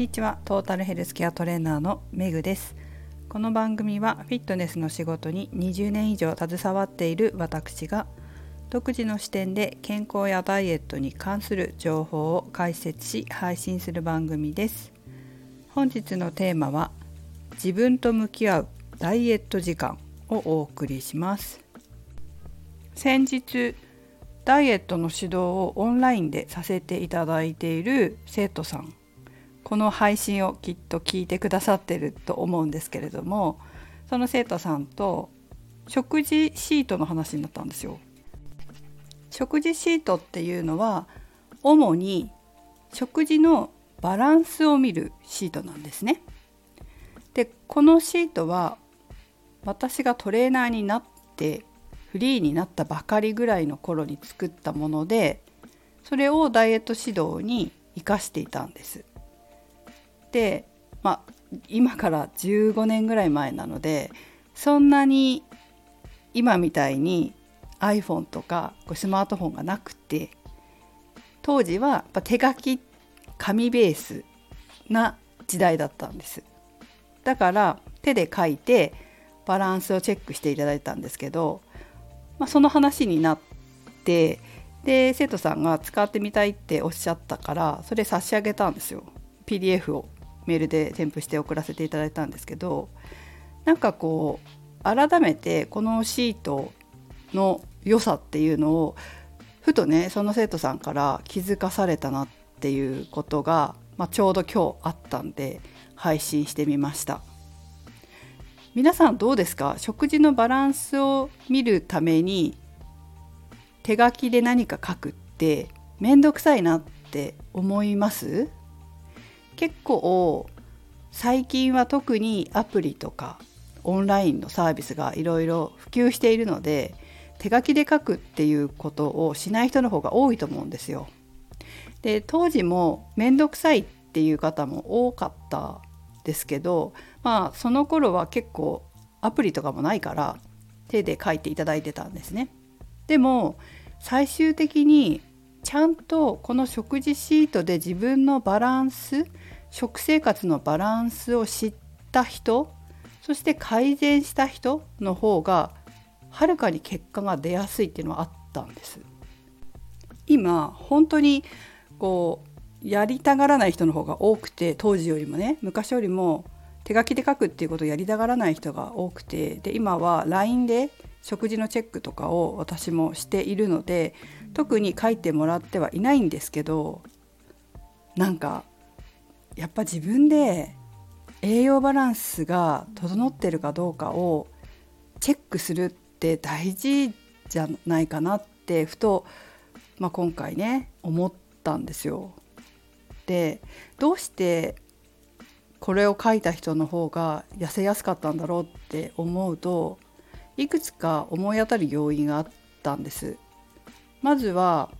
にちは。トータルヘルスケアトレーナーのメグです。この番組はフィットネスの仕事に20年以上携わっている私が独自の視点で健康やダイエットに関する情報を解説し配信する番組です。本日のテーマは自分と向き合うダイエット時間をお送りします。先日ダイエットの指導をオンラインでさせていただいている生徒さんこの配信をきっと聞いてくださってると思うんですけれどもその生徒さんと食事シートの話になったんですよ。食事シートっていうのは主に食事のバランスを見るシートなんですね。でこのシートは私がトレーナーになってフリーになったばかりぐらいの頃に作ったものでそれをダイエット指導に生かしていたんです。で、まあ、今から15年ぐらい前なのでそんなに今みたいに iPhone とかスマートフォンがなくて当時はやっぱ手書き紙ベースな時代だったんです。だから手で書いてバランスをチェックしていただいたんですけど、まあ、その話になってで生徒さんが使ってみたいっておっしゃったからそれ差し上げたんですよ。PDF を。メールで添付して送らせていただいたんですけどなんかこう改めてこのシートの良さっていうのをふとねその生徒さんから気づかされたなっていうことが、まあ、ちょうど今日あったんで配信してみました。皆さんどうですか？食事のバランスを見るために手書きで何か書くって面倒くさいなって思います？結構最近は特にアプリとかオンラインのサービスがいろいろ普及しているので手書きで書くっていうことをしない人の方が多いと思うんですよ。で当時も面倒くさいっていう方も多かったですけどまあその頃は結構アプリとかもないから手で書いていただいてたんですね。でも最終的にちゃんとこの食事シートで自分のバランス食生活のバランスを知った人そして改善した人の方がはるかに結果が出やすいっていうのはあったんです。今本当にこうやりたがらない人の方が多くて当時よりもね昔よりも手書きで書くっていうことをやりたがらない人が多くてで今は LINE で食事のチェックとかを私もしているので特に書いてもらってはいないんですけどなんかやっぱ自分で栄養バランスが整ってるかどうかをチェックするって大事じゃないかなってふと、まあ、今回ね思ったんですよ。でどうしてこれを書いた人の方が痩せやすかったんだろうって思うといくつか思い当たる要因があったんです。まずは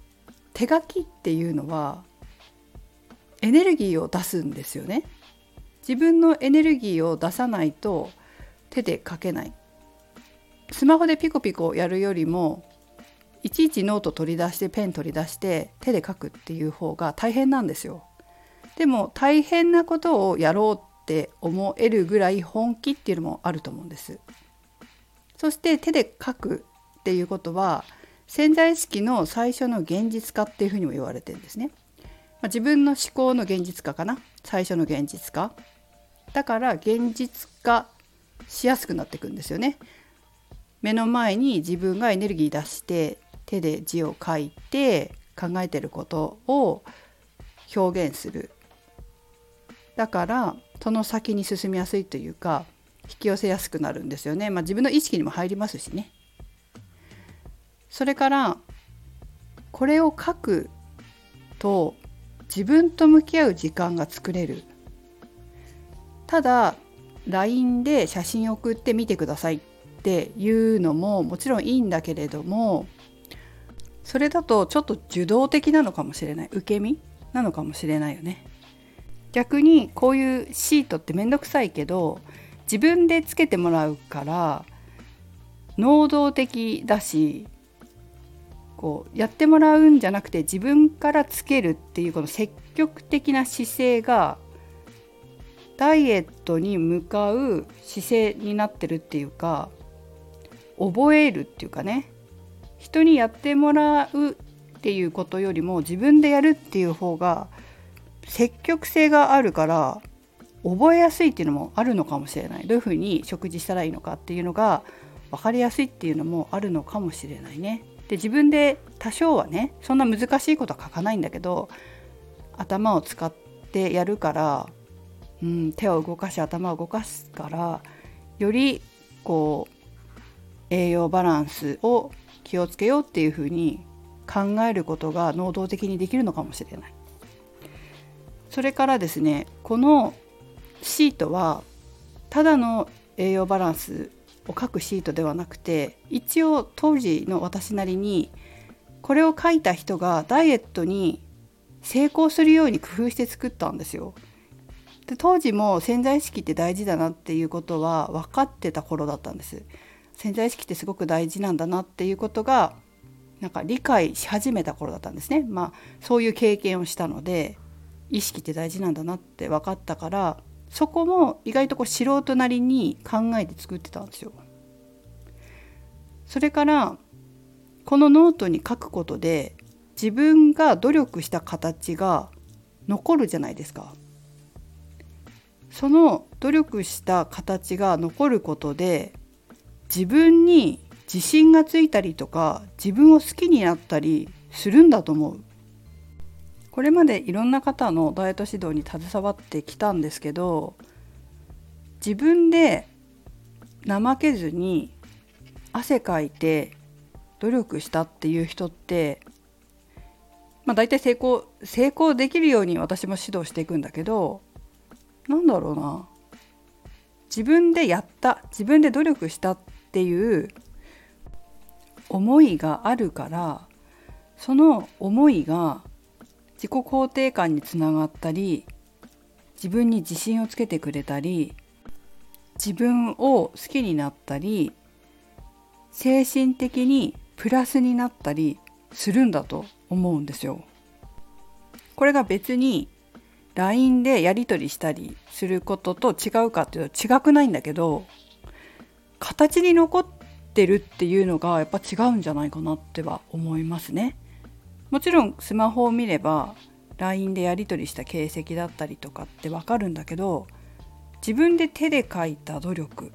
手書きっていうのはエネルギーを出すんですよね。自分のエネルギーを出さないと手で書けない。スマホでピコピコやるよりもいちいちノート取り出してペン取り出して手で書くっていう方が大変なんですよ。でも大変なことをやろうって思えるぐらい本気っていうのもあると思うんです。そして手で書くっていうことは潜在意識の最初の現実化っていうふうにも言われてるんですね。まあ、自分の思考の現実化かな最初の現実化。だから現実化しやすくなっていくんですよね。目の前に自分がエネルギー出して手で字を書いて考えてることを表現する。だからその先に進みやすいというか引き寄せやすくなるんですよね。まあ、自分の意識にも入りますしね。それからこれを書くと自分と向き合う時間が作れる。ただ LINE で写真送ってみてくださいっていうのももちろんいいんだけれどもそれだとちょっと受動的なのかもしれない受け身なのかもしれないよね。逆にこういうシートって面倒くさいけど自分でつけてもらうから能動的だしこうやってもらうんじゃなくて自分からつけるっていうこの積極的な姿勢がダイエットに向かう姿勢になってるっていうか覚えるっていうかね。人にやってもらうっていうことよりも自分でやるっていう方が積極性があるから覚えやすいっていうのもあるのかもしれないどういうふうに食事したらいいのかっていうのが分かりやすいっていうのもあるのかもしれないね。で自分で多少はねそんな難しいことは書かないんだけど頭を使ってやるから、うん、手を動かし頭を動かすからよりこう栄養バランスを気をつけようっていうふうに考えることが能動的にできるのかもしれない。それからですねこのシートはただの栄養バランスを書くシートではなくて一応当時の私なりにこれを書いた人がダイエットに成功するように工夫して作ったんですよ。で当時も潜在意識って大事だなっていうことは分かってた頃だったんです。潜在意識ってすごく大事なんだなっていうことがなんか理解し始めた頃だったんですね。まあそういう経験をしたので意識って大事なんだなって分かったからそこも意外とこう素人なりに考えて作ってたんですよ。それからこのノートに書くことで自分が努力した形が残るじゃないですか。その努力した形が残ることで自分に自信がついたりとか自分を好きになったりするんだと思う。これまでいろんな方のダイエット指導に携わってきたんですけど自分で怠けずに汗かいて努力したっていう人って、まあ、大体成功成功できるように私も指導していくんだけどなんだろうな。自分でやった自分で努力したっていう思いがあるからその思いが自己肯定感につながったり自分に自信をつけてくれたり自分を好きになったり精神的にプラスになったりするんだと思うんですよ。これが別に LINE でやり取りしたりすることと違うかっていうと違くないんだけど形に残ってるっていうのがやっぱ違うんじゃないかなっては思いますね。もちろんスマホを見れば LINE でやり取りした形跡だったりとかってわかるんだけど自分で手で書いた努力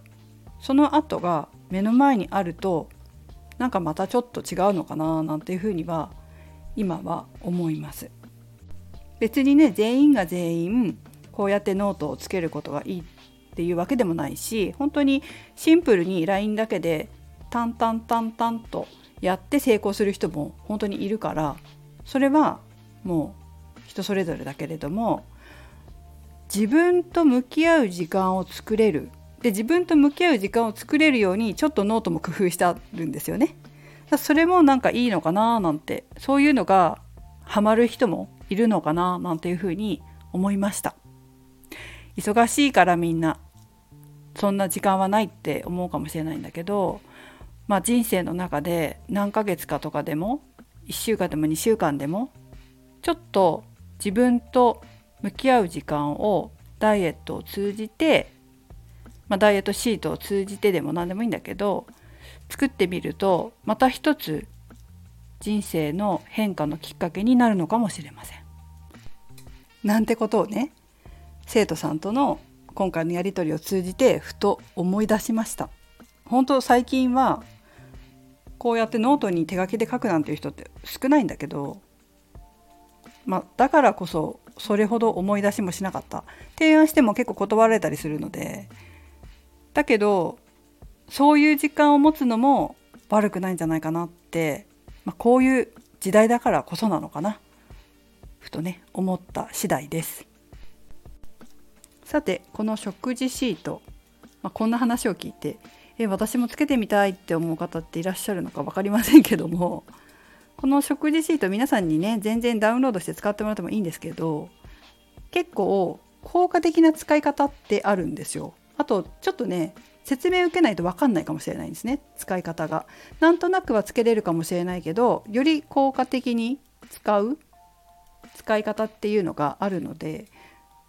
その後が目の前にあるとなんかまたちょっと違うのかななんていうふうには今は思います。別にね全員が全員こうやってノートをつけることがいいっていうわけでもないし本当にシンプルに LINE だけでタンタンタンタンとやって成功する人も本当にいるからそれはもう人それぞれだけれども自分と向き合う時間を作れるで自分と向き合う時間を作れるようにちょっとノートも工夫してあるんですよね。それもなんかいいのかななんてそういうのがハマる人もいるのかななんていうふうに思いました。忙しいからみんなそんな時間はないって思うかもしれないんだけどまあ、人生の中で何ヶ月かとかでも1週間でも2週間でもちょっと自分と向き合う時間をダイエットを通じて、まあ、ダイエットシートを通じてでも何でもいいんだけど作ってみるとまた一つ人生の変化のきっかけになるのかもしれません。なんてことをね生徒さんとの今回のやり取りを通じてふと思い出しました。本当最近はこうやってノートに手書きで書くなんていう人って少ないんだけど、まあ、だからこそそれほど思い出しもしなかった。提案しても結構断られたりするので。だけどそういう時間を持つのも悪くないんじゃないかなって、まあ、こういう時代だからこそなのかな。ふとね思った次第です。さてこの食事シート、まあ、こんな話を聞いてえ私もつけてみたいって思う方っていらっしゃるのか分かりませんけどもこの食事シート皆さんにね全然ダウンロードして使ってもらってもいいんですけど結構効果的な使い方ってあるんですよ。あとちょっとね説明受けないと分かんないかもしれないんですね使い方が。なんとなくはつけれるかもしれないけどより効果的に使う使い方っていうのがあるので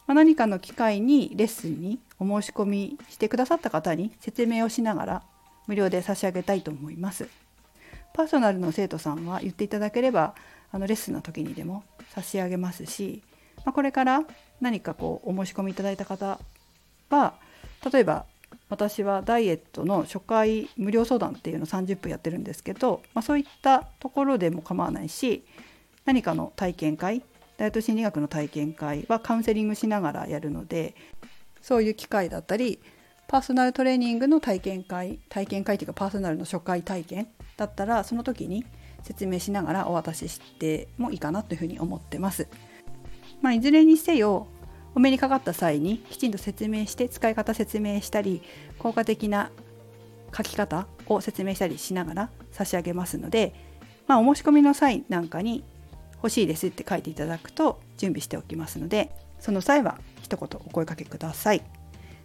まあ、何かの機会にレッスンにお申し込みしてくださった方に説明をしながら無料で差し上げたいと思います。パーソナルの生徒さんは言っていただければあのレッスンの時にでも差し上げますし、まあ、これから何かこうお申し込みいただいた方は例えば私はダイエットの初回無料相談っていうのを30分やってるんですけど、まあ、そういったところでも構わないし何かの体験会ダイエット心理学の体験会はカウンセリングしながらやるのでそういう機会だったりパーソナルトレーニングの体験会体験会というかパーソナルの初回体験だったらその時に説明しながらお渡ししてもいいかなというふうに思ってます。まあ、いずれにせよお目にかかった際にきちんと説明して使い方説明したり効果的な書き方を説明したりしながら差し上げますので、まあ、お申し込みの際なんかに欲しいですって書いていただくと準備しておきますのでその際は一言お声かけください。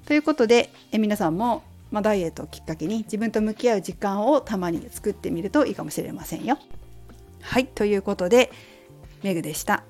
ということでえ皆さんも、ま、ダイエットをきっかけに自分と向き合う時間をたまに作ってみるといいかもしれませんよ。はいということでメグでした。